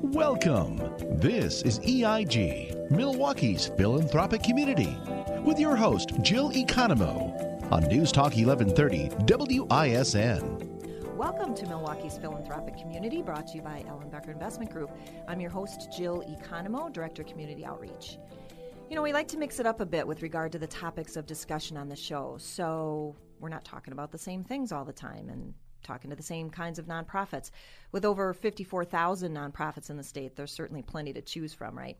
Welcome. This is EIG, Milwaukee's philanthropic community, with your host, Jill Economo, on News Talk 1130 WISN. Welcome to Milwaukee's philanthropic community, brought to you by Ellenbecker Investment Group. I'm your host, Jill Economo, Director of Community Outreach. You know, we like to mix it up a bit with regard to the topics of discussion on the show, so we're not talking about the same things all the time and talking to the same kinds of nonprofits. With over 54,000 nonprofits in the state, there's certainly plenty to choose from, right?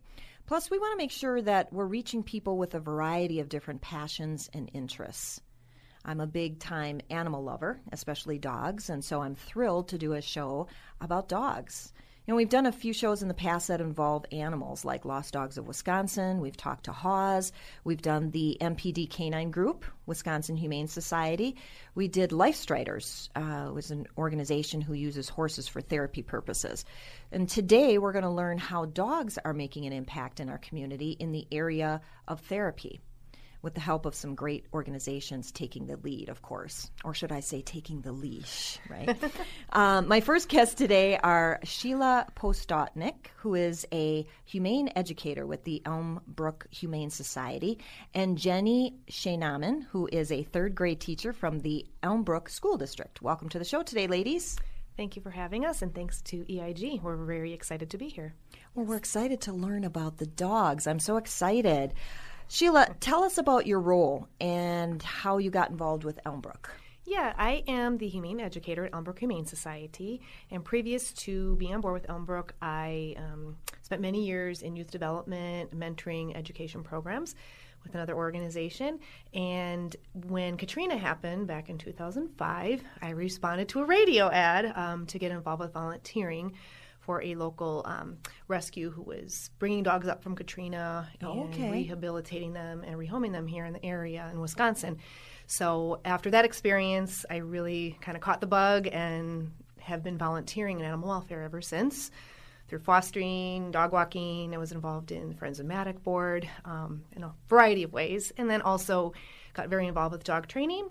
Plus, we want to make sure that we're reaching people with a variety of different passions and interests. I'm a big time animal lover, especially dogs, and so I'm thrilled to do a show about dogs. Know, we've done a few shows in the past that involve animals, like Lost Dogs of Wisconsin. We've talked to HAWS. We've done the MPD Canine Group, Wisconsin Humane Society. We did Life Striders, uh, was an organization who uses horses for therapy purposes. And today we're going to learn how dogs are making an impact in our community in the area of therapy with the help of some great organizations taking the lead, of course, or should I say, taking the leash, right? um, my first guests today are Sheila Postotnik, who is a humane educator with the Elmbrook Humane Society, and Jenny Scheunemann, who is a third grade teacher from the Elmbrook School District. Welcome to the show today, ladies. Thank you for having us, and thanks to EIG. We're very excited to be here. Well, we're excited to learn about the dogs. I'm so excited. Sheila, tell us about your role and how you got involved with Elmbrook. Yeah, I am the humane educator at Elmbrook Humane Society. And previous to being on board with Elmbrook, I um, spent many years in youth development, mentoring, education programs with another organization. And when Katrina happened back in 2005, I responded to a radio ad um, to get involved with volunteering for a local um, rescue who was bringing dogs up from Katrina and okay. rehabilitating them and rehoming them here in the area in Wisconsin. So after that experience, I really kind of caught the bug and have been volunteering in animal welfare ever since. Through fostering, dog walking, I was involved in Friends of MADACC Board um, in a variety of ways, and then also got very involved with dog training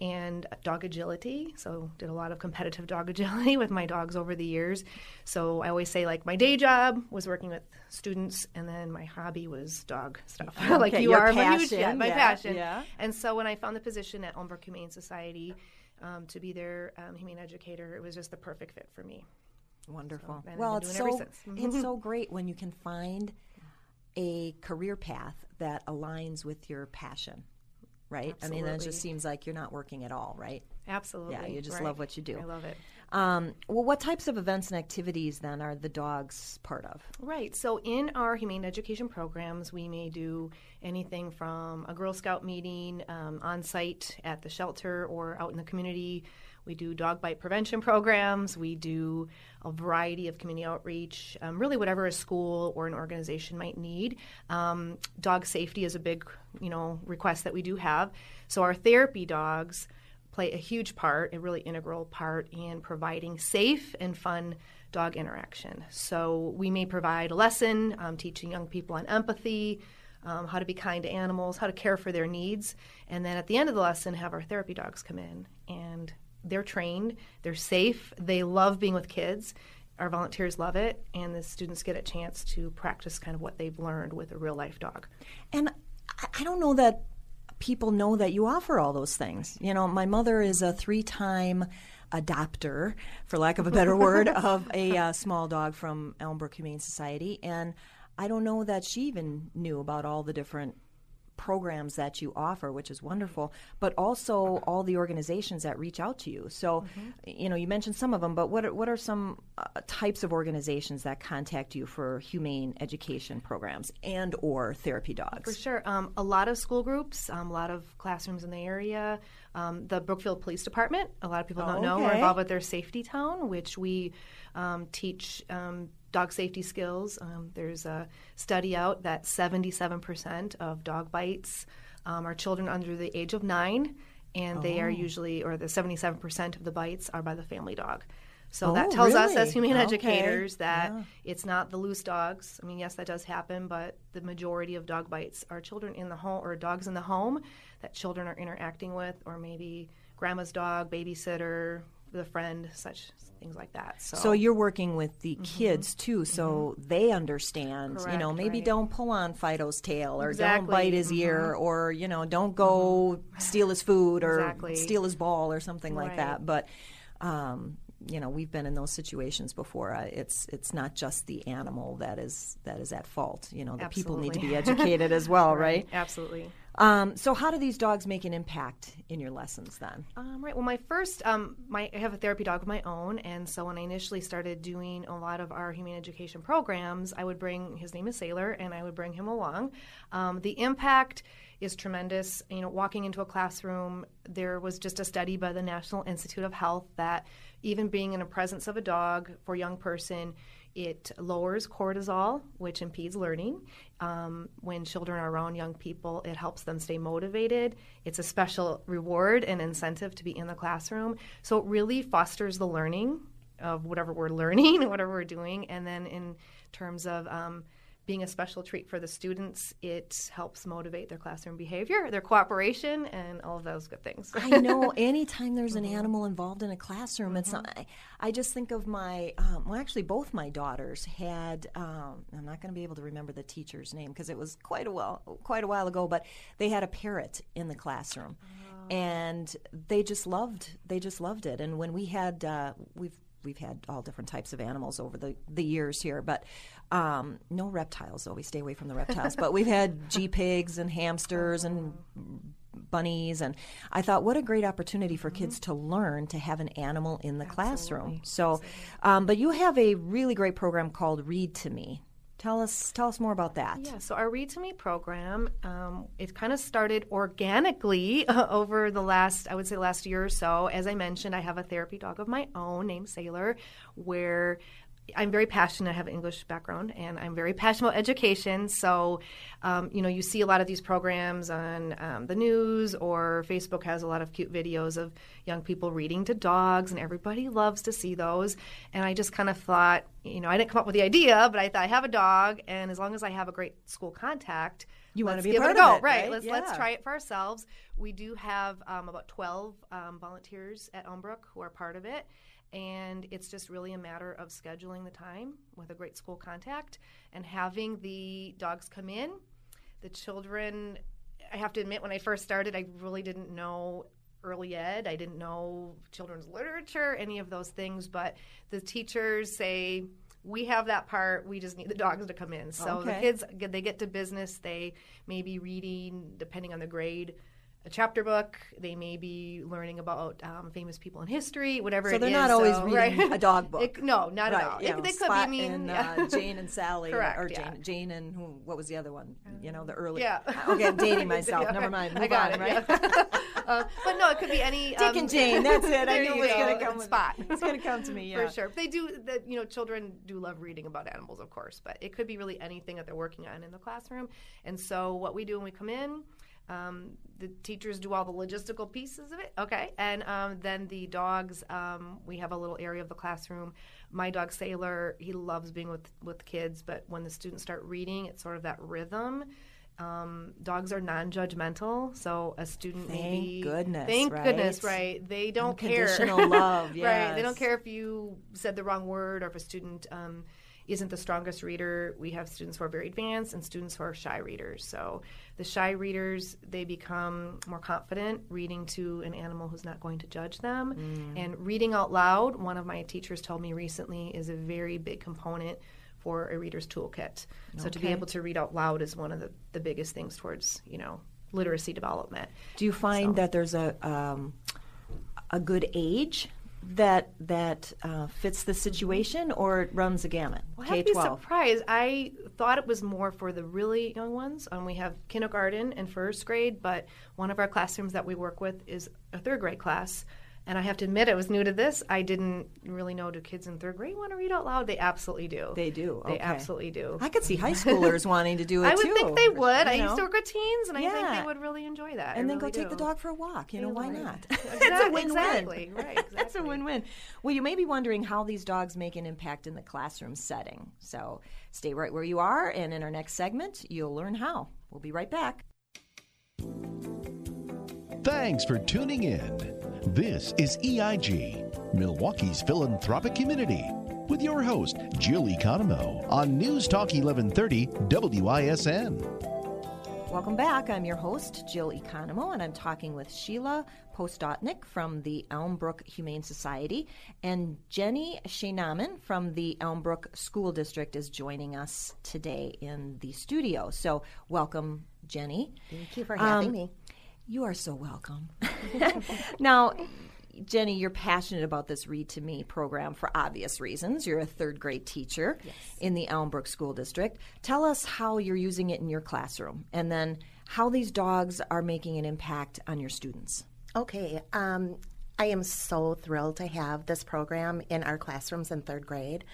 and dog agility. So did a lot of competitive dog agility with my dogs over the years. So I always say like my day job was working with students, and then my hobby was dog stuff. Okay, like you are passion, my, huge, yeah, my yeah, passion. yeah. And so when I found the position at Elmbrook Humane Society um, to be their um, humane educator, it was just the perfect fit for me. Wonderful. So, and well, it's so since. it's so great when you can find a career path that aligns with your passion. Right? I mean, that just seems like you're not working at all, right? Absolutely. Yeah, you just right. love what you do. I love it. Um, well, what types of events and activities then are the dogs part of? Right. So in our humane education programs, we may do anything from a Girl Scout meeting um, on site at the shelter or out in the community. We do dog bite prevention programs. We do a variety of community outreach, um, really whatever a school or an organization might need. Um, dog safety is a big, you know, request that we do have. So our therapy dogs play a huge part, a really integral part in providing safe and fun dog interaction. So we may provide a lesson um, teaching young people on empathy, um, how to be kind to animals, how to care for their needs, and then at the end of the lesson, have our therapy dogs come in and they're trained, they're safe, they love being with kids. Our volunteers love it, and the students get a chance to practice kind of what they've learned with a real life dog. And I, don't know that people know that you offer all those things. You know, my mother is a three time adopter, for lack of a better word, of a uh, small dog from Elmbrook Humane Society. And I don't know that she even knew about all the different programs that you offer, which is wonderful, but also all the organizations that reach out to you. So, you know, you mentioned some of them, but what are, what are some uh, types of organizations that contact you for humane education programs and or therapy dogs? For sure. Um, a lot of school groups, um, a lot of classrooms in the area. Um, the Brookfield Police Department, a lot of people don't know, we're involved with their Safety Town, which we um, teach um, dog safety skills. Um, there's a study out that 77% of dog bites um, are children under the age of nine, and they Oh. are usually, or the 77% of the bites are by the family dog. So Oh, that tells us as humane Okay. educators that Yeah. it's not the loose dogs. I mean, yes, that does happen, but the majority of dog bites are children in the home or dogs in the home that children are interacting with, or maybe grandma's dog, babysitter, the friend, such things like that. So, So you're working with the kids too, so they understand. you know, maybe right. don't pull on Fido's tail, or don't bite his ear, or you know, don't go steal his food or Exactly. steal his ball or something like that. But um, you know, we've been in those situations before. Uh, it's it's not just the animal that is that is at fault. You know, the people need to be educated as well, right? Absolutely. Um, so how do these dogs make an impact in your lessons then? Um, right. Well, my first, um, my I have a therapy dog of my own, and so when I initially started doing a lot of our humane education programs, I would bring his name is Sailor, and I would bring him along. Um, the impact is tremendous. You know, walking into a classroom, there was just a study by the National Institute of Health that even being in the presence of a dog for a young person. It lowers cortisol, which impedes learning. Um, when children are around young people, it helps them stay motivated. It's a special reward and incentive to be in the classroom. So it really fosters the learning of whatever we're learning, whatever we're doing. And then in terms of um, being a special treat for the students, it helps motivate their classroom behavior, their cooperation, and all of those good things. I know anytime there's an animal involved in a classroom, it's not, I, I just think of my, um, well, actually, both my daughters had, um, I'm not going to be able to remember the teacher's name because it was quite a while, quite a while ago, but they had a parrot in the classroom. And they just loved, they just loved it. And when we had, uh, we've, we've had all different types of animals over the, the years here, but um, no reptiles, though. We stay away from the reptiles. but we've had G pigs and hamsters and bunnies and i thought what a great opportunity for kids to learn to have an animal in the classroom so um, but you have a really great program called read to me tell us tell us more about that Yeah, so our Read to Me program, um, it kind of started organically over the last, I would say, last year or so. As I mentioned, I have a therapy dog of my own named Sailor, where I'm very passionate. I have an English background, and I'm very passionate about education. So, um, you know, you see a lot of these programs on um, the news, or Facebook has a lot of cute videos of young people reading to dogs, and everybody loves to see those. And I just kind of thought, you know, I didn't come up with the idea, but I thought I have a dog, and as long as I have a great school contact, You wanna let's be a give part it a of go. it, right? right? Let's let's try it for ourselves. We do have um, about 12 um, volunteers at Elmbrook who are part of it. And it's just really a matter of scheduling the time with a great school contact and having the dogs come in. The children, I have to admit, when I first started, I really didn't know early ed. I didn't know children's literature, any of those things. But the teachers say, we have that part. We just need the dogs to come in. So the kids they get to business. They may be reading, depending on the grade, a chapter book. They may be learning about um, famous people in history, whatever. so they're is. not always So, reading right. a dog book It- no, not right, at all. It- know, they could Spot be mean. and, uh, Jane and Sally, Correct, or yeah. Jane, Jane and who? What was the other one? You know, the early. Yeah. Okay, I'm dating myself. Yeah. Never mind. Move I got on, it. right? yeah. uh, but no, it could be any. Dick um, and Jane. That's it. I knew it was go. going to come. Spot. It's going to come to me. Yeah. For sure. They do that you know, children do love reading about animals, of course, but it could be really anything that they're working on in the classroom. And so what we do when we come in, um, the teachers do all the logistical pieces of it. Okay. And um, then the dogs, um, we have a little area of the classroom. My dog Sailor, he loves being with, with kids, but when the students start reading, it's sort of that rhythm. Um, dogs are non-judgmental, so a student Thank maybe goodness, thank goodness, right? right? They don't care. Unconditional love, right? They don't care if you said the wrong word or if a student um, isn't the strongest reader. We have students who are very advanced and students who are shy readers. So the shy readers they become more confident reading to an animal who's not going to judge them, Mm. and reading out loud. One of my teachers told me recently is a very big component for a reader's toolkit. So to be able to read out loud is one of the, the biggest things towards you know literacy development. Do you find So- that there's a um, a good age that that uh, fits the situation, or it runs the gamut? Well, I have K to be twelve. surprised. I thought it was more for the really young ones. Um, we have kindergarten and first grade, but one of our classrooms that we work with is a third grade class. And I have to admit, I was new to this. I didn't really know do kids in third grade want to read out loud? They absolutely do. They do. They okay. absolutely do. I could see high schoolers wanting to do it I would too. think they would. you I know? used to work with teens, and I think they would really enjoy that. I and then go really take the dog for a walk. You know, why Right. not? Exact- it's a win-win. Exactly. Right. That's a win-win. Well, you may be wondering how these dogs make an impact in the classroom setting. So stay right where you are, and in our next segment, you'll learn how. We'll be right back. Thanks for tuning in. This is EIG, Milwaukee's philanthropic community, with your host, Jill Economo, on News Talk 1130 WISN. Welcome back. I'm your host, Jill Economo, and I'm talking with Sheila Postotnik from the Elmbrook Humane Society, and Jenny Scheunemann from the Elmbrook School District is joining us today in the studio. So, welcome, Jenny. Thank you for having Um, me. You are so welcome. now, Jenny, you're passionate about this Read to Me program for obvious reasons. You're a third grade teacher in the Elmbrook School District. Tell us how you're using it in your classroom and then how these dogs are making an impact on your students. Okay. Um, I am so thrilled to have this program in our classrooms in third grade.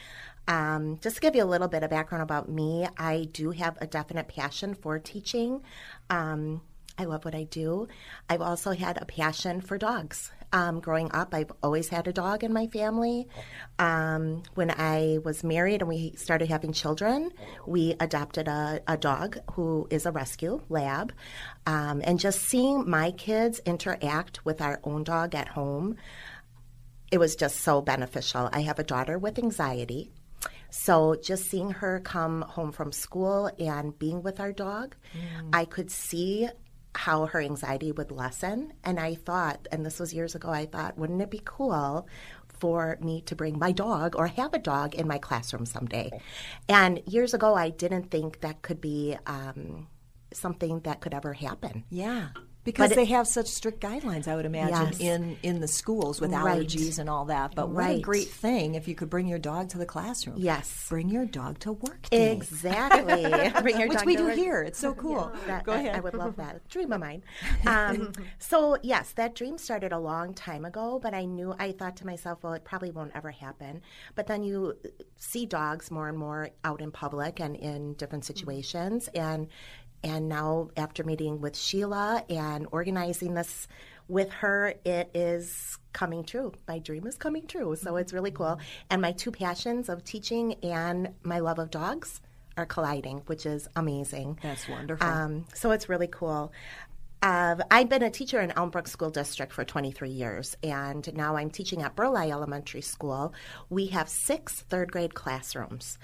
Um, just to give you a little bit of background about me, I do have a definite passion for teaching. Um, I love what I do. I've also had a passion for dogs. Um, growing up, I've always had a dog in my family. Um, when I was married and we started having children, we adopted a, a dog who is a rescue lab. Um, and just seeing my kids interact with our own dog at home, it was just so beneficial. I have a daughter with anxiety. So just seeing her come home from school and being with our dog, I could see how her anxiety would lessen. And I thought, and this was years ago, I thought, wouldn't it be cool for me to bring my dog or have a dog in my classroom someday? And years ago, I didn't think that could be um, something that could ever happen. Yeah. Because it- they have such strict guidelines, I would imagine, Yes. in, in the schools with Right. allergies and all that. But what a great thing if you could bring your dog to the classroom. Yes. Bring your dog to work day. Exactly. Bring your Which dog we to do work. here. It's so cool. That, Go I- ahead. I would love that. Dream of mine. Um, so, yes, that dream started a long time ago, but I knew, I thought to myself, well, it probably won't ever happen. But then you see dogs more and more out in public and in different situations. And and now, after meeting with Sheila and organizing this with her, it is coming true. My dream is coming true. So it's really cool. And my two passions of teaching and my love of dogs are colliding, which is amazing. That's wonderful. Um, so it's really cool. Uh, I've been a teacher in Elmbrook School District for 23 years, and now I'm teaching at Burleigh Elementary School. We have six third grade classrooms.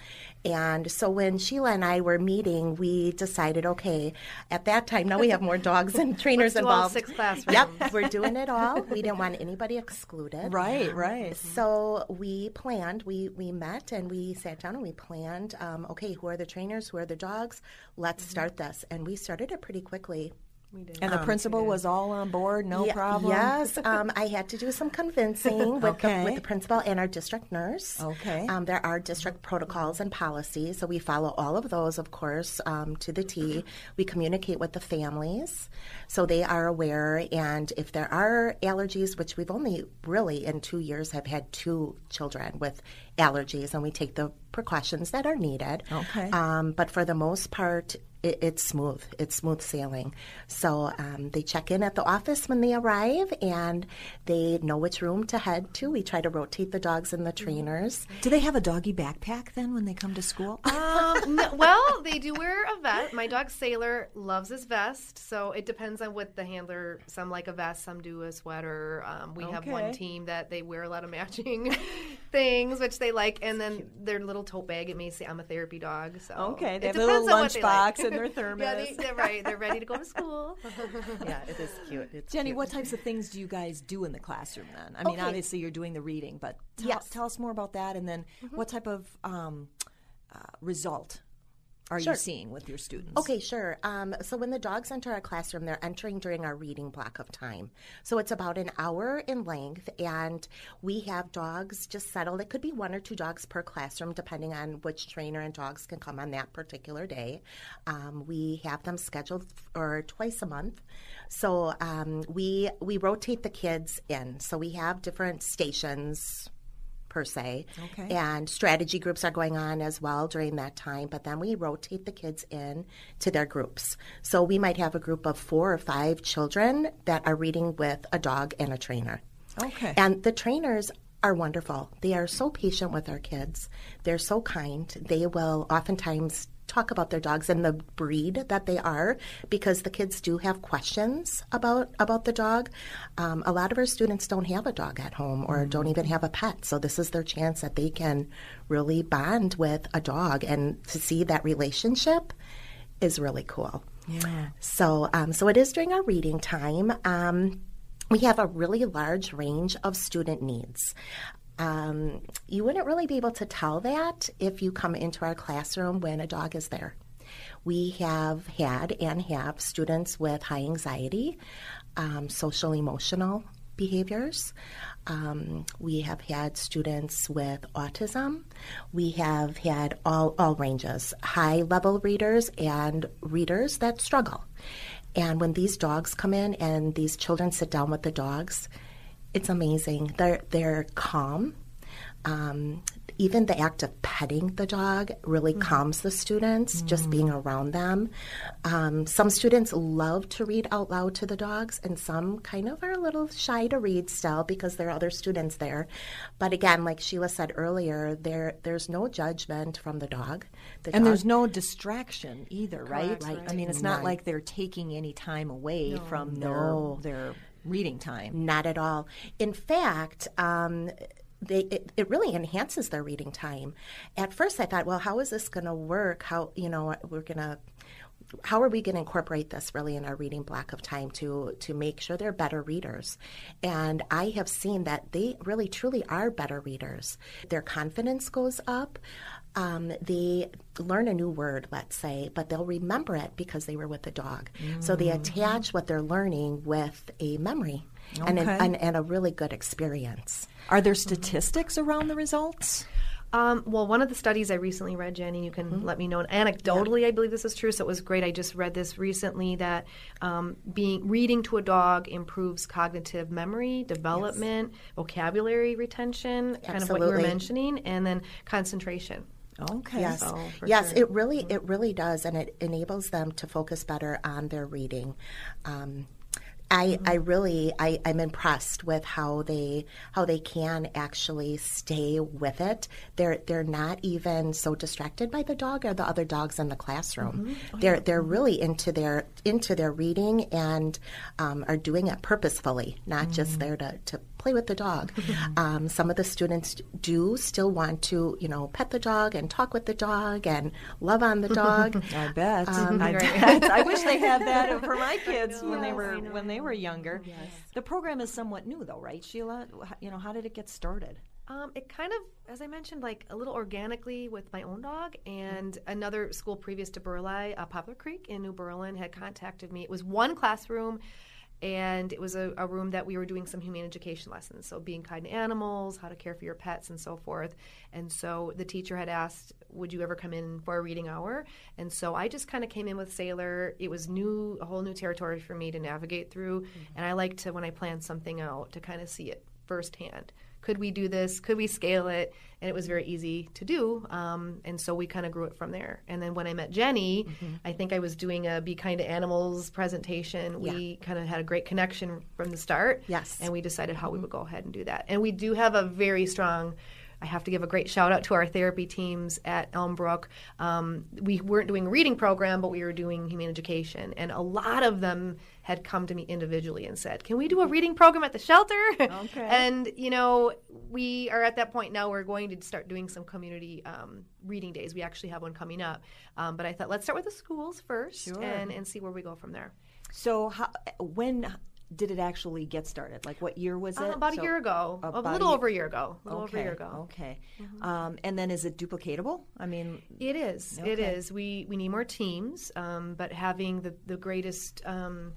And so when Sheila and I were meeting, we decided, okay, at that time, now we have more dogs and trainers involved. six classrooms. Yep, we're doing it all. We didn't want anybody excluded. right, right. So we planned, we, we met and we sat down and we planned, um, okay, who are the trainers, who are the dogs? Let's Mm-hmm. start this. And we started it pretty quickly. We did. And the principal was all on board, no Ye- problem. Yes, um, I had to do some convincing with, Okay. the, with the principal and our district nurse. Okay. Um, there are district protocols and policies, so we follow all of those, of course, um, to the T. We communicate with the families so they are aware. And if there are allergies, which we've only really in two years have had two children with allergies, and we take the precautions that are needed. Okay. Um, but for the most part, it, it's smooth. It's smooth sailing. So um, they check in at the office when they arrive, and they know which room to head to. We try to rotate the dogs and the trainers. Do they have a doggy backpack then when they come to school? Um, no- well, they do wear a vest. My dog Sailor loves his vest, so it depends on what the handler. Some like a vest, some do a sweater. Um, we have one team that they wear a lot of matching things, which they like, and then their little tote bag. It may say I'm a therapy dog. So Okay, they it have a little depends on what like. and their yeah, thermos. they, they're right. They're ready to go to school. yeah, it is cute. It's Jenny, cute. what types of things do you guys do in the classroom then? I mean, Okay. obviously you're doing the reading, but tell, Yes. tell us more about that and then Mm-hmm. what type of um, uh, result are Sure. you seeing with your students? Okay, sure. Um, so when the dogs enter our classroom, they're entering during our reading block of time. So it's about an hour in length, and we have dogs just settled. It could be one or two dogs per classroom, depending on which trainer and dogs can come on that particular day. Um, we have them scheduled for twice a month. So um, we we rotate the kids in. So we have different stations per se. Okay. And strategy groups are going on as well during that time, but then we rotate the kids in to their groups. So we might have a group of four or five children that are reading with a dog and a trainer. Okay. And the trainers are wonderful. They are so patient with our kids. They're so kind. They will oftentimes talk about their dogs and the breed that they are because the kids do have questions about about the dog. Um, a lot of our students don't have a dog at home or don't even have a pet, so this is their chance that they can really bond with a dog and to see that relationship is really cool. Yeah. So, um, so it is during our reading time. Um, we have a really large range of student needs. Um, you wouldn't really be able to tell that if you come into our classroom when a dog is there. We have had and have students with high anxiety, um, social emotional behaviors. Um, we have had students with autism. We have had all, all ranges high level readers and readers that struggle. And when these dogs come in and these children sit down with the dogs, it's amazing. They're they're calm. Um, even the act of petting the dog really mm. calms the students, mm. just being around them. Um, some students love to read out loud to the dogs, and some kind of are a little shy to read still because there are other students there. But again, like Sheila said earlier, there there's no judgment from the dog. The and dog, there's no distraction either, right? right? I mean, it's not like they're taking any time away no. from no. their their reading time. Not at all. In fact, um, they it, it, really enhances their reading time. At first, I thought, well, how is this going to work? How you know we're going to how are we going to incorporate this really in our reading block of time to to make sure they're better readers and i have seen that they really truly are better readers their confidence goes up um, they learn a new word let's say but they'll remember it because they were with the dog mm. so they mm. attach what they're learning with a memory okay. and, an, and a really good experience are there statistics around the results? Um, well, one of the studies I recently read, Jenny, you can mm-hmm. let me know. Anecdotally, yeah. I believe this is true, so it was great. I just read this recently that um, being reading to a dog improves cognitive memory, development, yes. vocabulary retention, Absolutely. kind of what you were mentioning, and then concentration. Okay. Yes. So, yes, sure. it really it really does, and it enables them to focus better on their reading. Um, I, I really I, I'm impressed with how they how they can actually stay with it. They're they're not even so distracted by the dog or the other dogs in the classroom. Mm-hmm. Oh, they're yeah. they're really into their into their reading and um, are doing it purposefully, not mm-hmm. just there to, to play with the dog. Mm-hmm. Um, some of the students do still want to, you know, pet the dog and talk with the dog and love on the dog. I bet. Um, I bet. I wish they had that for my kids when they were when they were younger. Yes. The program is somewhat new, though, right, Sheila? You know, how did it get started? Um, it kind of, as I mentioned, like a little organically with my own dog, and another school previous to Burleigh, uh, Poplar Creek in New Berlin, had contacted me. It was one classroom and it was a, a, room that we were doing some humane education lessons. So being kind to animals how to care for your pets and so forth. And so the teacher had asked would you ever come in for a reading hour? And so i just kind of came in with sailor. It was new a whole new territory for me to navigate through. Mm-hmm. and i like to when i plan something out to kind of see it firsthand could we do this? Could we scale it? And it was very easy to do. Um, and so we kind of grew it from there. And then when I met Jenny, mm-hmm. I think I was doing a Be Kind to Animals presentation. Yeah. We kind of had a great connection from the start. Yes. And we decided how we would go ahead and do that. And we do have a very strong I have to give a great shout out to our therapy teams at Elmbrook. Um, we weren't doing a reading program, but we were doing humane education, and a lot of them had come to me individually and said, "Can we do a reading program at the shelter?" Okay. and you know, we are at that point now. We're going to start doing some community um, reading days. We actually have one coming up, um, but I thought let's start with the schools first sure. and and see where we go from there. So, how, when did it actually get started? Like what year was uh, it? Uh, about so, a year ago. A little a over a year ago. A little okay, over a year ago. Okay. Mm-hmm. Um, and then is it duplicatable? I mean, it is. Okay. It is. We we need more teams, um, but having the the greatest. Um,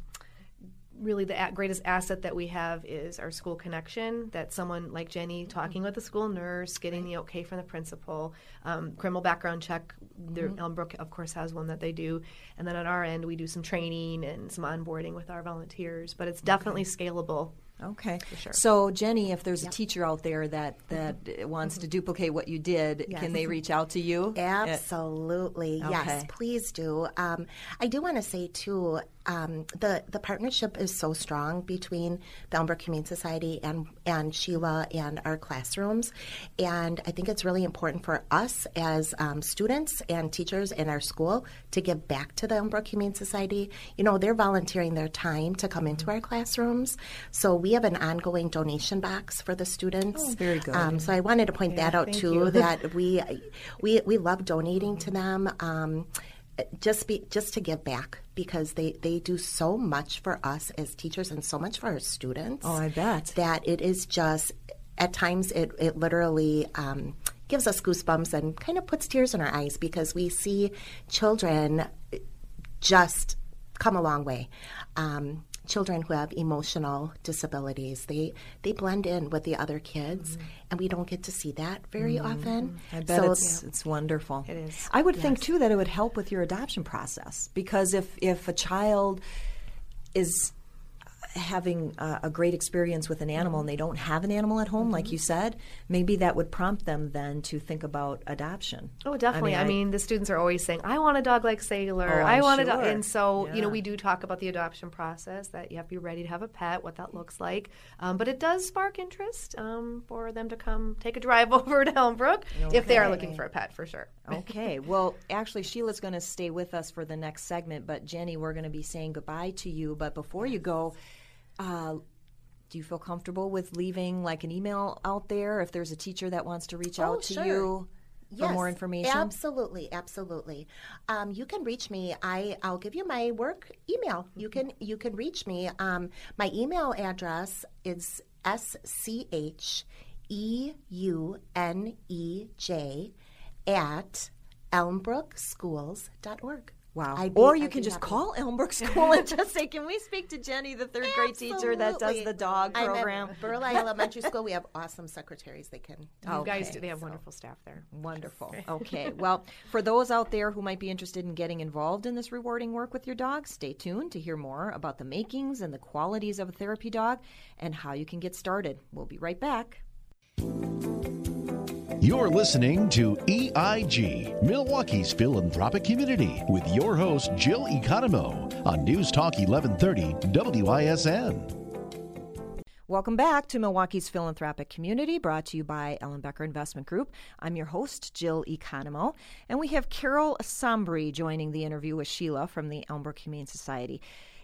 really the greatest asset that we have is our school connection that someone like jenny mm-hmm. talking with the school nurse getting the okay from the principal um, criminal background check mm-hmm. elmbrook of course has one that they do and then on our end we do some training and some onboarding with our volunteers but it's definitely okay. scalable Okay. Sure. So, Jenny, if there's yep. a teacher out there that that mm-hmm. wants mm-hmm. to duplicate what you did, yes. can they reach out to you? Absolutely. Yes, please do. Um, I do want to say too um, the the partnership is so strong between the Elmbrook Humane Society and and Sheila and our classrooms, and I think it's really important for us as um, students and teachers in our school to give back to the Elmbrook Humane Society. You know, they're volunteering their time to come into our classrooms, so we have an ongoing donation box for the students. Oh, very good. Um, so I wanted to point Yeah, that out too. That we we we love donating to them. Just be just to give back because they they do so much for us as teachers and so much for our students. Oh, I bet. that it is just at times it it literally. Um, gives us goosebumps and kind of puts tears in our eyes because we see children just come a long way. Um, children who have emotional disabilities, they they blend in with the other kids, mm-hmm. and we don't get to see that very mm-hmm. often. I bet So- it's it's wonderful. It is. I would think too that it would help with your adoption process because if if a child is having a, a great experience with an animal and they don't have an animal at home, like you said, maybe that would prompt them then to think about adoption. Oh, definitely. I mean, I- the students are always saying, "I want a dog like Sailor. Oh, I want a dog." And so, you know, we do talk about the adoption process that you have to be ready to have a pet, what that looks like. Um, but it does spark interest um, for them to come take a drive over to Elmbrook if they are looking for a pet, for sure. Okay. Well, actually, Sheila's going to stay with us for the next segment, but Jenny, we're going to be saying goodbye to you. But before you go, uh, do you feel comfortable with leaving like an email out there if there's a teacher that wants to reach Oh, out to sure. you for more information? Absolutely, absolutely. Um, you can reach me. I I'll give you my work email. You can you can reach me. Um, my email address is s c h e u n e j at elmbrookschools.org. Wow. Or you can just happy. call Elmbrook School and just say, can we speak to Jenny, the third grade teacher that does the dog I'm program? at Burleigh Elementary School. We have awesome secretaries. They can. You guys Okay, do. They have wonderful staff there. Wonderful. Okay. Well, for those out there who might be interested in getting involved in this rewarding work with your dog, stay tuned to hear more about the makings and the qualities of a therapy dog and how you can get started. We'll be right back. You're listening to EIG, Milwaukee's philanthropic community, with your host, Jill Economo, on News Talk 1130 WISN. Welcome back to Milwaukee's Philanthropic Community, brought to you by Ellenbecker Investment Group. I'm your host, Jill Economo, and we have Carol Sombri joining the interview with Sheila from the Elmbrook Humane Society.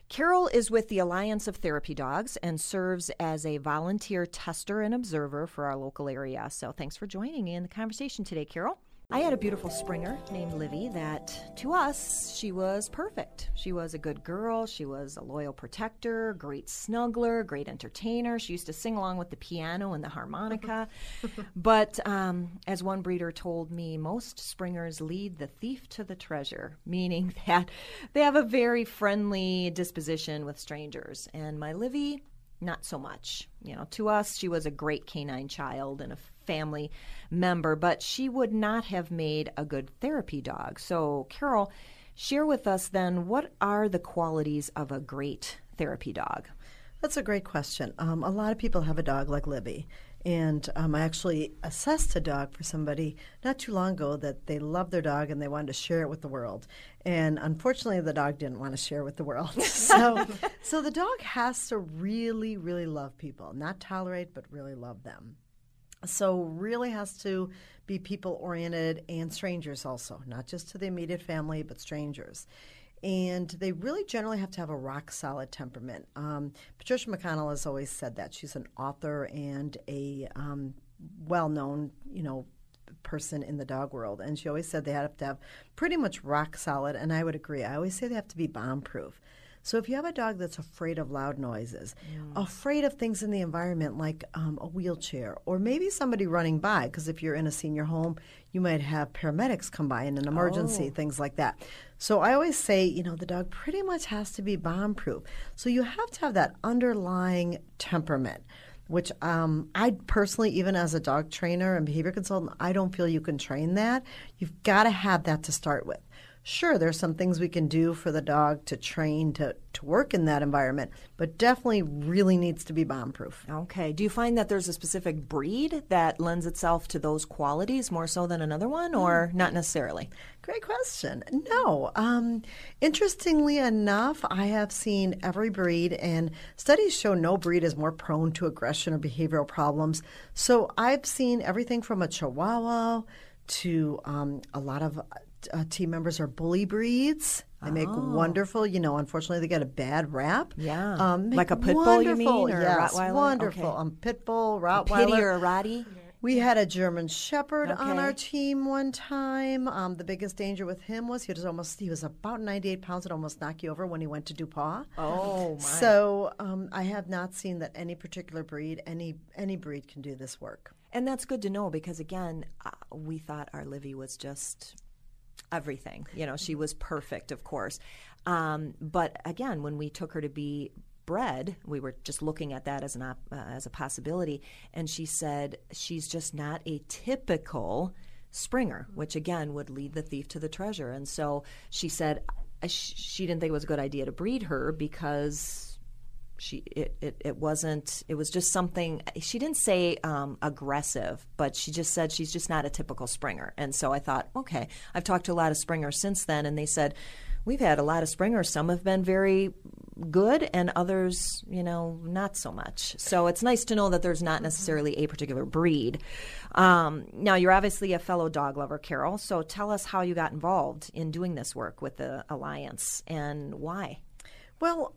Carol is with the Alliance of Therapy Dogs and serves as a volunteer tester and observer for our local area. So thanks for joining me in the conversation today, Carol. I had a beautiful Springer named Livy that to us, she was perfect. She was a good girl. She was a loyal protector, great snuggler, great entertainer. She used to sing along with the piano and the harmonica. but um, as one breeder told me, most Springers lead the thief to the treasure, meaning that they have a very friendly disposition with strangers. And my Livy, not so much. You know, to us, she was a great canine child and a family member, but she would not have made a good therapy dog. So, Carol, share with us then what are the qualities of a great therapy dog? That's a great question. Um, a lot of people have a dog like Libby. And um, I actually assessed a dog for somebody not too long ago that they loved their dog and they wanted to share it with the world. And unfortunately, the dog didn't want to share with the world. so, so the dog has to really, really love people, not tolerate, but really love them. So, really has to be people oriented and strangers also, not just to the immediate family, but strangers. And they really generally have to have a rock solid temperament. Um, Patricia McConnell has always said that. She's an author and a um, well known, you know, person in the dog world. And she always said they have to have pretty much rock solid. And I would agree. I always say they have to be bomb proof. So if you have a dog that's afraid of loud noises, afraid of things in the environment like um, a wheelchair, or maybe somebody running by, because if you're in a senior home, you might have paramedics come by in an emergency, things like that. So I always say, you know, the dog pretty much has to be bomb proof. So you have to have that underlying temperament which um, I personally, even as a dog trainer and behavior consultant, I don't feel you can train that. You've got to have that to start with. Sure, there's some things we can do for the dog to train to, to work in that environment, but definitely really needs to be bomb proof. Okay. Do you find that there's a specific breed that lends itself to those qualities more so than another one, or not necessarily? Great question. No. Um, interestingly enough, I have seen every breed, and studies show no breed is more prone to aggression or behavioral problems. So I've seen everything from a Chihuahua to um, a lot of uh, team members are bully breeds. They make wonderful, you know, unfortunately they get a bad rap. Oh. Yeah. Um, Like a pit bull, you mean, or a yes, Rottweiler? Wonderful. Okay. Um, pit bull, Rottweiler. Pity or a Rottie? We had a German Shepherd on our team one time. Um, the biggest danger with him was he was almost he was about 98 pounds and almost knock you over when he went to do paw. Oh, my. So um, I have not seen that any particular breed, any any breed can do this work. And that's good to know because, again, uh, we thought our Livy was just everything. You know, she was perfect, of course. Um, but again, when we took her to be bred, we were just looking at that as an op- uh, as a possibility, and she said she's just not a typical Springer, which again would lead the thief to the treasure. And so she said she didn't think it was a good idea to breed her because she it, it, it wasn't it was just something she didn't say um, aggressive but she just said she's just not a typical springer. And so i thought okay i've talked to a lot of springers since then and they said we've had a lot of springers. Some have been very good and others you know not so much. So it's nice to know that there's not necessarily a particular breed. Um, now you're obviously a fellow dog lover carol so tell us how you got involved in doing this work with the alliance and why. Well,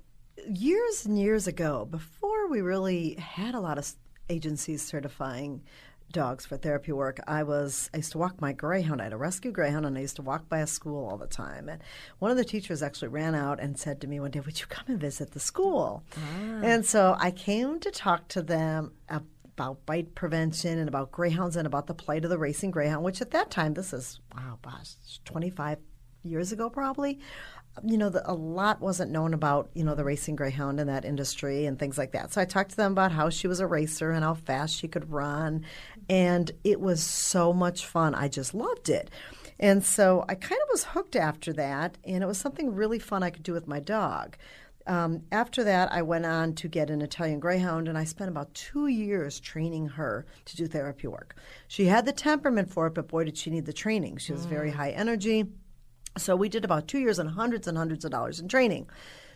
years and years ago, before we really had a lot of agencies certifying dogs for therapy work, I was I used to walk my greyhound. I had a rescue greyhound, and I used to walk by a school all the time. And one of the teachers actually ran out and said to me one day, "Would you come and visit the school?" Ah. And so I came to talk to them about bite prevention and about greyhounds and about the plight of the racing greyhound, which at that time, this is wow, gosh, twenty five years ago probably you know, the, a lot wasn't known about, you know, the racing greyhound in that industry and things like that. So I talked to them about how she was a racer and how fast she could run. And it was so much fun. I just loved it. And so I kind of was hooked after that. And it was something really fun I could do with my dog. Um, after that, I went on to get an Italian Greyhound, and I spent about two years training her to do therapy work. She had the temperament for it, but boy, did she need the training. She was very high energy. So we did about two years and hundreds and hundreds of dollars in training.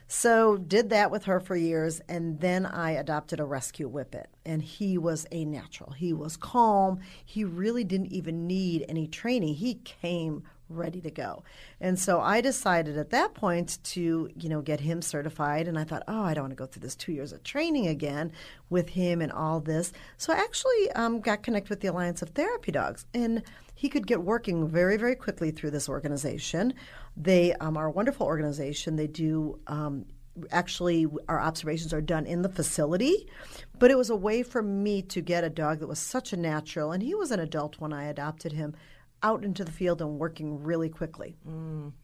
So did that with her for years, and then I adopted a rescue whippet, and he was a natural. He was calm. He really didn't even need any training. He came ready to go. And so I decided at that point to, you know, get him certified and I thought, "Oh, I don't want to go through this 2 years of training again with him and all this." So I actually um, got connected with the Alliance of Therapy Dogs and he could get working very, very quickly through this organization. They um, are a wonderful organization. They do um, actually our observations are done in the facility, but it was a way for me to get a dog that was such a natural, and he was an adult when I adopted him. Out into the field and working really quickly.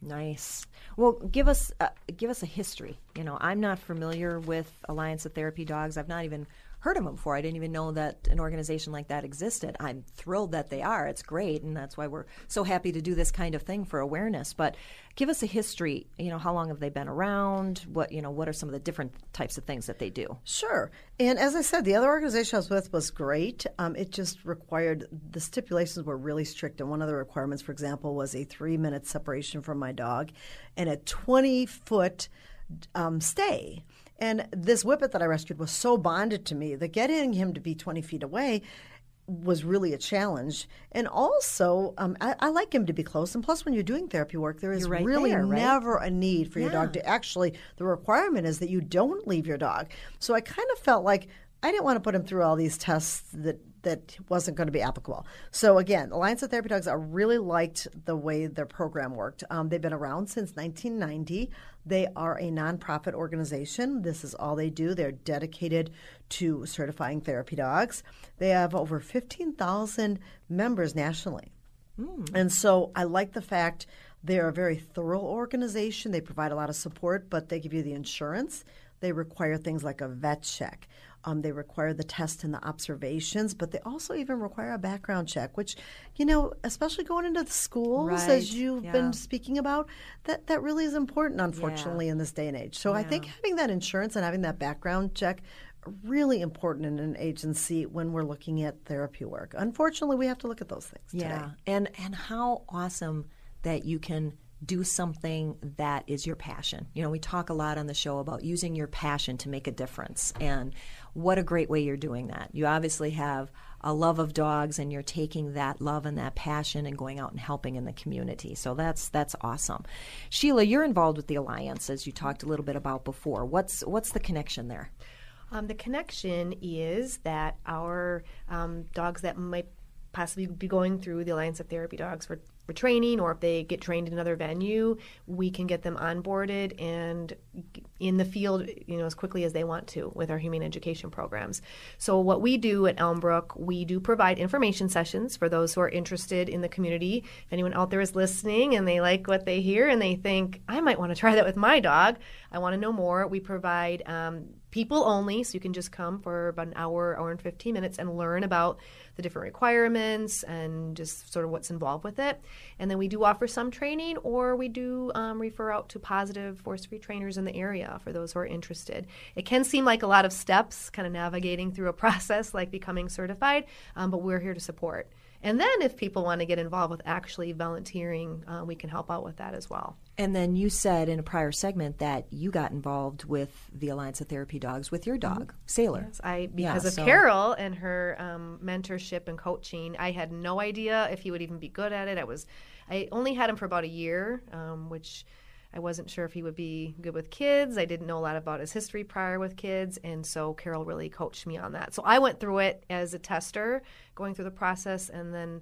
Nice. Well, give us uh, give us a history. You know, I'm not familiar with Alliance of Therapy Dogs. I've not even heard of them before. I didn't even know that an organization like that existed. I'm thrilled that they are. It's great, and that's why we're so happy to do this kind of thing for awareness. But give us a history. You know, how long have they been around? What you know, what are some of the different types of things that they do? Sure. And as I said, the other organization I was with was great. Um, it just required the stipulations were really strict. And one of the requirements, for example, was a three minute separation from my dog and a 20 foot um, stay. And this whippet that I rescued was so bonded to me that getting him to be 20 feet away was really a challenge. And also, um, I, I like him to be close. And plus, when you're doing therapy work, there is right really there, right? never a need for your dog to actually, the requirement is that you don't leave your dog. So I kind of felt like I didn't want to put him through all these tests that that wasn't going to be applicable. So again, Alliance of Therapy Dogs, I really liked the way their program worked. Um, they've been around since 1990. They are a nonprofit organization. This is all they do. They're dedicated to certifying therapy dogs. They have over 15,000 members nationally. And so I like the fact they're a very thorough organization. They provide a lot of support, but they give you the insurance. They require things like a vet check. Um, they require the test and the observations, but they also even require a background check, which, you know, especially going into the schools, Right, as you've yeah. been speaking about, that, that really is important, unfortunately, in this day and age. So I think having that insurance and having that background check really important in an agency when we're looking at therapy work. Unfortunately, we have to look at those things Yeah, today. and and how awesome that you can do something that is your passion. You know, we talk a lot on the show about using your passion to make a difference, and what a great way you're doing that. You obviously have a love of dogs, and you're taking that love and that passion and going out and helping in the community. So that's that's awesome. Sheila, you're involved with the alliance, as you talked a little bit about before. What's what's the connection there? Um, the connection is that our um, dogs that might possibly be going through the Alliance of Therapy Dogs for, training, or if they get trained in another venue, we can get them onboarded and in the field, you know, as quickly as they want to with our humane education programs. So what we do at Elmbrook, we do provide information sessions for those who are interested in the community. If anyone out there is listening and they like what they hear and they think, I might want to try that with my dog, I want to know more, we provide um, people only, so you can just come for about an hour, hour and 15 minutes and learn about the different requirements and just sort of what's involved with it. And then we do offer some training, or we do um, refer out to positive force free trainers in the area for those who are interested. It can seem like a lot of steps, kind of navigating through a process like becoming certified, um, but we're here to support. And then if people want to get involved with actually volunteering, uh, we can help out with that as well. And then you said in a prior segment that you got involved with the Alliance of Therapy Dogs with your dog, Sailor. Yes, I Yeah, because of so- Carol and her um, mentorship and coaching, I had no idea if he would even be good at it. I was, I only had him for about a year, um, which I wasn't sure if he would be good with kids. I didn't know a lot about his history prior with kids, and so Carol really coached me on that. So I went through it as a tester, going through the process, and then.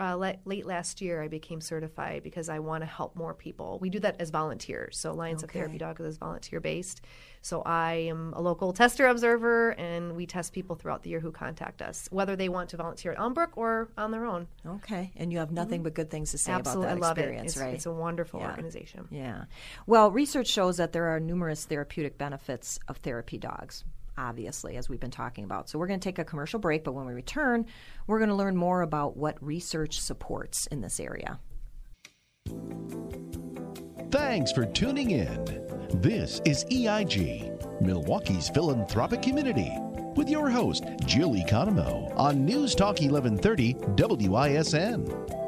Uh, le- late last year, I became certified because I want to help more people. We do that as volunteers. So, Alliance of Therapy Dogs is volunteer based. So, I am a local tester observer, and we test people throughout the year who contact us, whether they want to volunteer at Elmbrook or on their own. Okay, and you have nothing but good things to say Absolutely, about I that love it. experience, It's, right? it's a wonderful Yeah. organization. yeah. Well, research shows that there are numerous therapeutic benefits of therapy dogs. Obviously, as we've been talking about. So, we're going to take a commercial break, but when we return, we're going to learn more about what research supports in this area. Thanks for tuning in. This is EIG, Milwaukee's philanthropic community, with your host, Jill Economo, on News Talk 1130 WISN.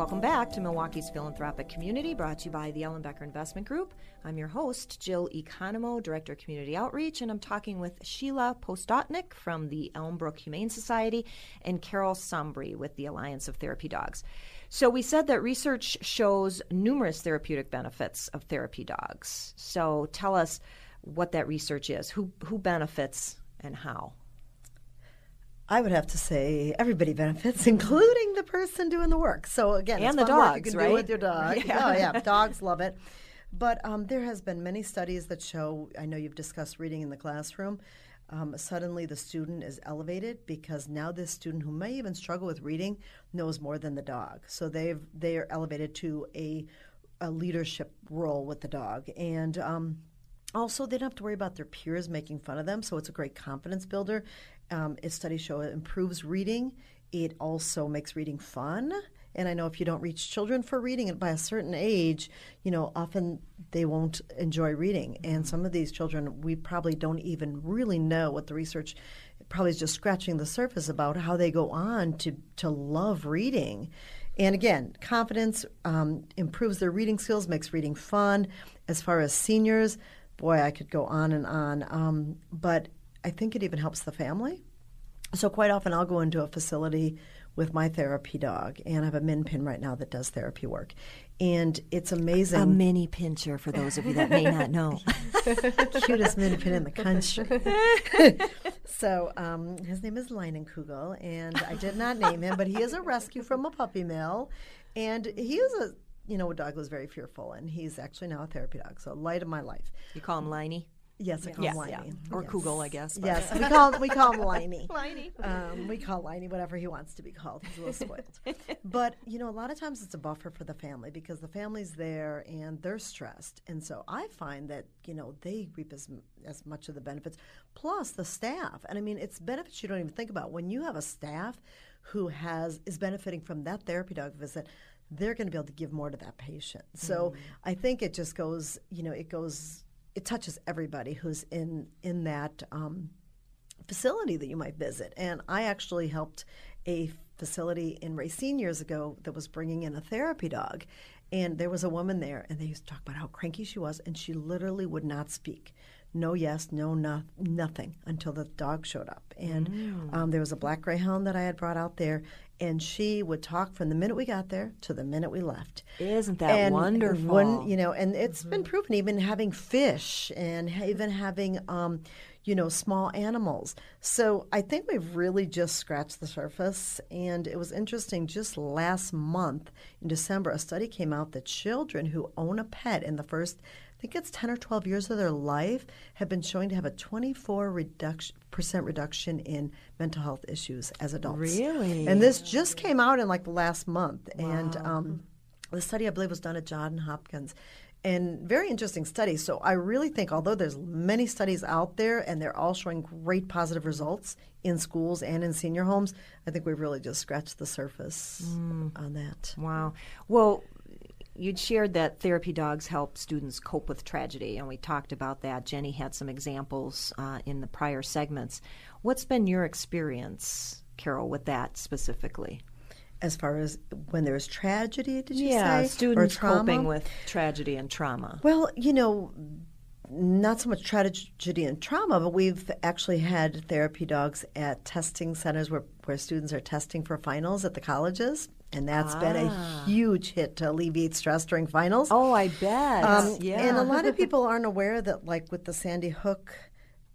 Welcome back to Milwaukee's Philanthropic Community, brought to you by the Ellenbecker Investment Group. I'm your host, Jill Economo, Director of Community Outreach, and I'm talking with Sheila Postotnik from the Elmbrook Humane Society and Carol Sombry with the Alliance of Therapy Dogs. So, we said that research shows numerous therapeutic benefits of therapy dogs. So, tell us what that research is. Who, who benefits and how? I would have to say everybody benefits, including the person doing the work. So again, And it's the dogs, you can right? do with your dog. Yeah. Oh yeah, dogs love it. But um, there has been many studies that show. I know you've discussed reading in the classroom. Um, suddenly, the student is elevated because now this student, who may even struggle with reading, knows more than the dog. So they've they are elevated to a a leadership role with the dog, and um, also, they don't have to worry about their peers making fun of them, so it's a great confidence builder. Um, studies show it improves reading. It also makes reading fun. And I know if you don't reach children for reading by a certain age, you know, often they won't enjoy reading. And some of these children, we probably don't even really know what the research probably is just scratching the surface about how they go on to, to love reading. And again, confidence um, improves their reading skills, makes reading fun. As far as seniors, boy, I could go on and on. Um, but I think it even helps the family. So quite often I'll go into a facility with my therapy dog, and I have a min pin right now that does therapy work, and it's amazing. A mini pinscher, for those of you that may not know. cutest min pin in the country. so um, his name is Leinenkugel, and I did not name him, but he is a rescue from a puppy mill, and he is a you know a dog who was very fearful, and he's actually now a therapy dog. So light of my life. You call him Liney? Yes, I call Yes, him yeah. Liney. Or Yes. Kugel, I guess. but- Yes, we call we call him Liney. Liney. Um, we call Liney whatever he wants to be called. He's a little spoiled. but you know, a lot of times it's a buffer for the family because the family's there and they're stressed, and so I find that you know they reap as as much of the benefits, plus the staff. And I mean, it's benefits you don't even think about when you have a staff who has is benefiting from that therapy dog visit. They're going to be able to give more to that patient. So I think it just goes, you know, it goes, it touches everybody who's in in that. Um, facility that you might visit. And I actually helped a facility in Racine years ago that was bringing in a therapy dog. And there was a woman there, and they used to talk about how cranky she was, and she literally would not speak. No yes, no, no nothing until the dog showed up. And um, there was a black greyhound that I had brought out there, and she would talk from the minute we got there to the minute we left. Isn't that And wonderful? One, you know, and it's been proven even having fish and even having, um, you know, small animals. So I think we've really just scratched the surface. And it was interesting. Just last month in December, a study came out that children who own a pet in the first I think it's 10 or 12 years of their life have been showing to have a 24 reduction, percent reduction in mental health issues as adults. Really? And this just came out in like the last month. Wow. And um, the study, I believe, was done at Johns Hopkins. And very interesting study. So I really think, although there's many studies out there and they're all showing great positive results in schools and in senior homes, I think we've really just scratched the surface on that. Wow. Well, you'd shared that therapy dogs help students cope with tragedy, and we talked about that. Jenny had some examples uh, in the prior segments. What's been your experience, Carol, with that specifically? As far as when there's tragedy, did you yeah, say? students coping with tragedy and trauma. Well, you know, not so much tragedy and trauma, but we've actually had therapy dogs at testing centers where, where students are testing for finals at the colleges. And that's been a huge hit to alleviate stress during finals. Oh, I bet. Um, yeah. And a lot of people aren't aware that, like with the Sandy Hook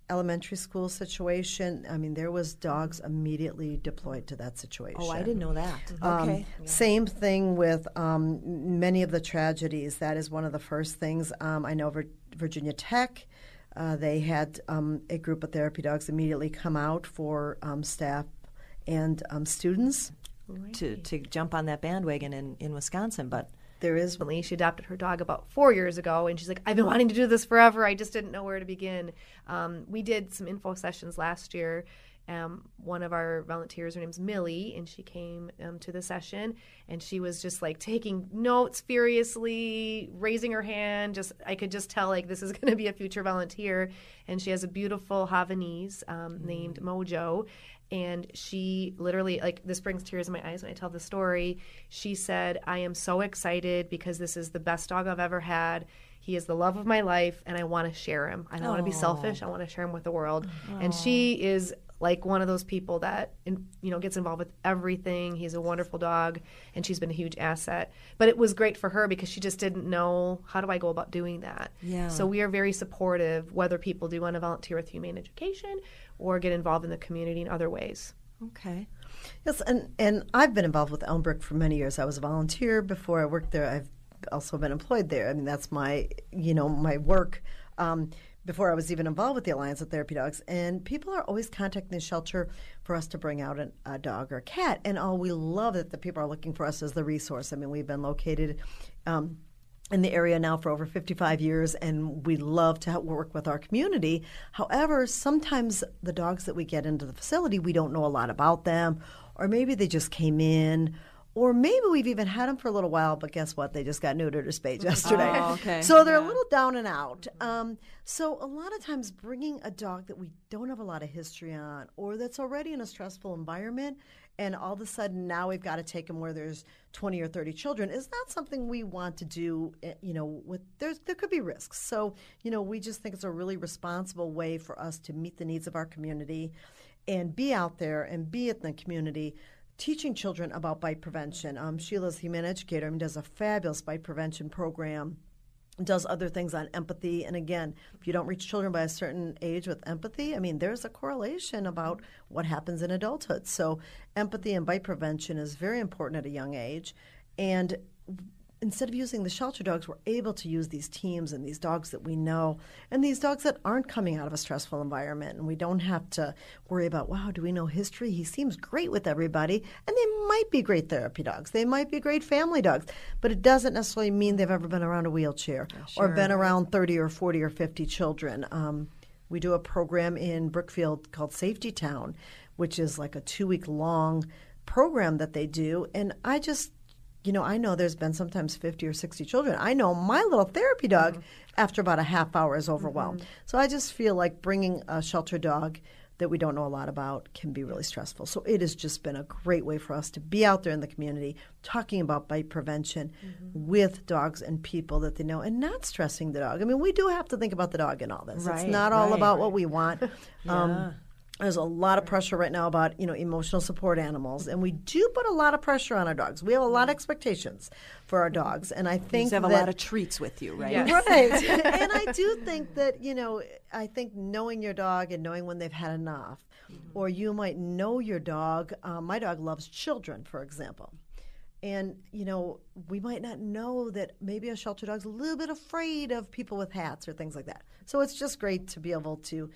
elementary school situation, I mean, there was dogs immediately deployed to that situation. oh, I didn't know that. Um, Okay. Same thing with um, many of the tragedies. That is one of the first things. Um, I know Vir- Virginia Tech, uh, they had um, a group of therapy dogs immediately come out for um, staff and um, students. To, to jump on that bandwagon in, in Wisconsin, but There is recently. She adopted her dog about four years ago, and she's like, I've been wanting to do this forever. I just didn't know where to begin. Um, we did some info sessions last year. Um, one of our volunteers, her name's Millie, and she came um, to the session, and she was just like taking notes furiously, raising her hand. Just I could just tell like this is going to be a future volunteer. And she has a beautiful Havanese um, named Mojo, and she literally like this brings tears in my eyes when I tell the story. She said, "I am so excited because this is the best dog I've ever had. He is the love of my life, and I want to share him. I don't want to be selfish. I want to share him with the world." And she is like one of those people that in, you know gets involved with everything. He's a wonderful dog, and she's been a huge asset. But it was great for her because she just didn't know how do I go about doing that. Yeah. So we are very supportive whether people do want to volunteer with Humane Education or get involved in the community in other ways. okay. Yes, and, and I've been involved with Elmbrook for many years. I was a volunteer before I worked there. I've also been employed there. I mean, that's my, you know, my work. Um, before I was even involved with the Alliance of Therapy Dogs, and people are always contacting the shelter for us to bring out an, a dog or a cat, and oh, we love that the people are looking for us as the resource. I mean, we've been located um, in the area now for over 55 years, and we love to work with our community. However, sometimes the dogs that we get into the facility, we don't know a lot about them, or maybe they just came in. Or maybe we've even had them for a little while, but guess what? They just got neutered or spayed yesterday. Oh, okay. So they're a little down and out. Um, so a lot of times, bringing a dog that we don't have a lot of history on, or that's already in a stressful environment, and all of a sudden now we've got to take them where there's 20 or 30 children, is not something we want to do. eh, You know, with there's there could be risks. So you know, we just think it's a really responsible way for us to meet the needs of our community, and be out there and be in the community teaching children about bite prevention. Um, Sheila's humane educator and does a fabulous bite prevention program. Does other things on empathy, and again, if you don't reach children by a certain age with empathy, I mean, there's a correlation about what happens in adulthood. So, empathy and bite prevention is very important at a young age, and instead of using the shelter dogs, we're able to use these teams and these dogs that we know and these dogs that aren't coming out of a stressful environment. And we don't have to worry about, wow, do we know history? He seems great with everybody. And they might be great therapy dogs, they might be great family dogs, but it doesn't necessarily mean they've ever been around a wheelchair or been around 30 or 40 or 50 children. Um, we do a program in Brookfield called Safety Town, which is like a two week long program that they do. And I just, you know, I know there's been sometimes 50 or 60 children. I know my little therapy dog, mm-hmm. after about a half hour, is overwhelmed. Mm-hmm. So I just feel like bringing a shelter dog that we don't know a lot about can be really stressful. So it has just been a great way for us to be out there in the community talking about bite prevention mm-hmm. with dogs and people that they know and not stressing the dog. I mean, we do have to think about the dog in all this. Right, it's not all right, about right. what we want. yeah. um, there's a lot of pressure right now about you know emotional support animals, and we do put a lot of pressure on our dogs. We have a lot of expectations for our dogs, and I think you have that, a lot of treats with you, right? Yes. Right. and I do think that you know, I think knowing your dog and knowing when they've had enough, mm-hmm. or you might know your dog. Um, my dog loves children, for example. And, you know, we might not know that maybe a shelter dog's a little bit afraid of people with hats or things like that. So it's just great to be able to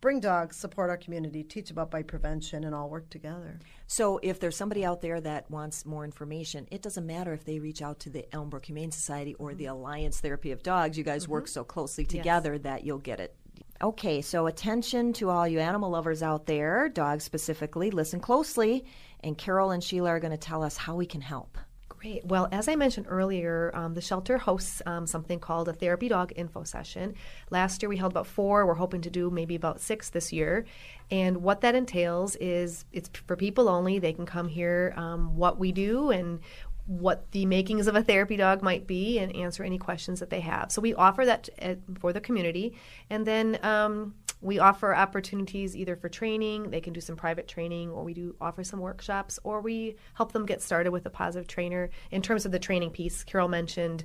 bring dogs, support our community, teach about bite prevention, and all work together. So, if there's somebody out there that wants more information, it doesn't matter if they reach out to the Elmbrook Humane Society or the Alliance Therapy of Dogs. You guys mm-hmm. work so closely together yes. that you'll get it. Okay, so attention to all you animal lovers out there, dogs specifically, listen closely, and Carol and Sheila are going to tell us how we can help. Great. Well, as I mentioned earlier, um, the shelter hosts um, something called a therapy dog info session. Last year we held about four. We're hoping to do maybe about six this year. And what that entails is it's for people only. They can come hear um, what we do and what the makings of a therapy dog might be and answer any questions that they have. So we offer that to, uh, for the community. And then um, we offer opportunities either for training, they can do some private training, or we do offer some workshops, or we help them get started with a positive trainer. In terms of the training piece, Carol mentioned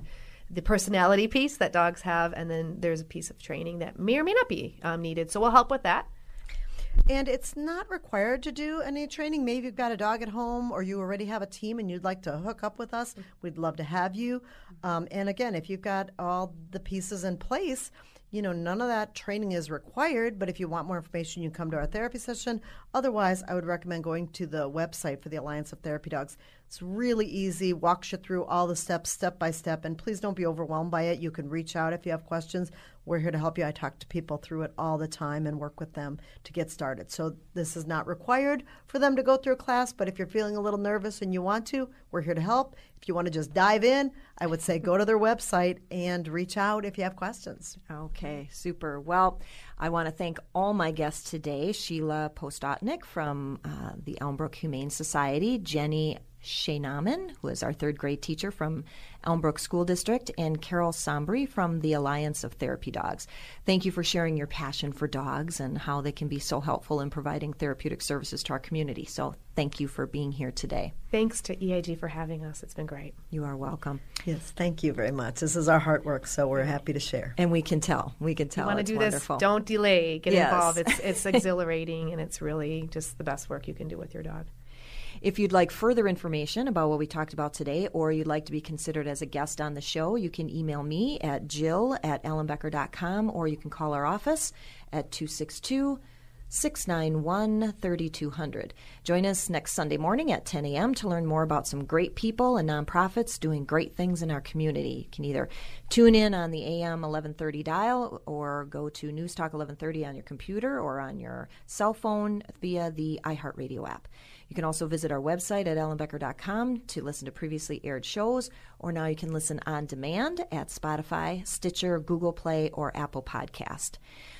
the personality piece that dogs have, and then there's a piece of training that may or may not be um, needed. So we'll help with that. And it's not required to do any training. Maybe you've got a dog at home or you already have a team and you'd like to hook up with us. We'd love to have you. Um, and again, if you've got all the pieces in place, you know, none of that training is required, but if you want more information, you come to our therapy session. Otherwise, I would recommend going to the website for the Alliance of Therapy Dogs. It's really easy, walks you through all the steps, step by step, and please don't be overwhelmed by it. You can reach out if you have questions. We're here to help you. I talk to people through it all the time and work with them to get started. So, this is not required for them to go through a class, but if you're feeling a little nervous and you want to, we're here to help. If you want to just dive in, I would say go to their website and reach out if you have questions. Okay, super. Well, I want to thank all my guests today Sheila Postotnik from uh, the Elmbrook Humane Society, Jenny Scheunemann, who is our third grade teacher from Elmbrook School District, and Carol Sombri from the Alliance of Therapy Dogs. Thank you for sharing your passion for dogs and how they can be so helpful in providing therapeutic services to our community. So, thank you for being here today. Thanks to EIG for having us. It's been great. You are welcome. Yes, thank you very much. This is our heart work, so we're happy to share. And we can tell. We can tell. You want to do wonderful. this? Don't delay. Get yes. involved. It's it's exhilarating and it's really just the best work you can do with your dog. If you'd like further information about what we talked about today, or you'd like to be considered as a guest on the show, you can email me at jill at ellenbecker.com, or you can call our office at 262 691 3200. Join us next Sunday morning at 10 a.m. to learn more about some great people and nonprofits doing great things in our community. You can either tune in on the AM 1130 dial or go to News Talk 1130 on your computer or on your cell phone via the iHeartRadio app. You can also visit our website at ellenbecker.com to listen to previously aired shows, or now you can listen on demand at Spotify, Stitcher, Google Play, or Apple Podcast.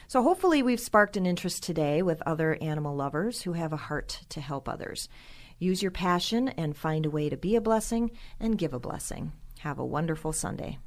So hopefully we've sparked an interest today with other animal lovers who have a heart to help others. Use your passion and find a way to be a blessing and give a blessing. Have a wonderful Sunday.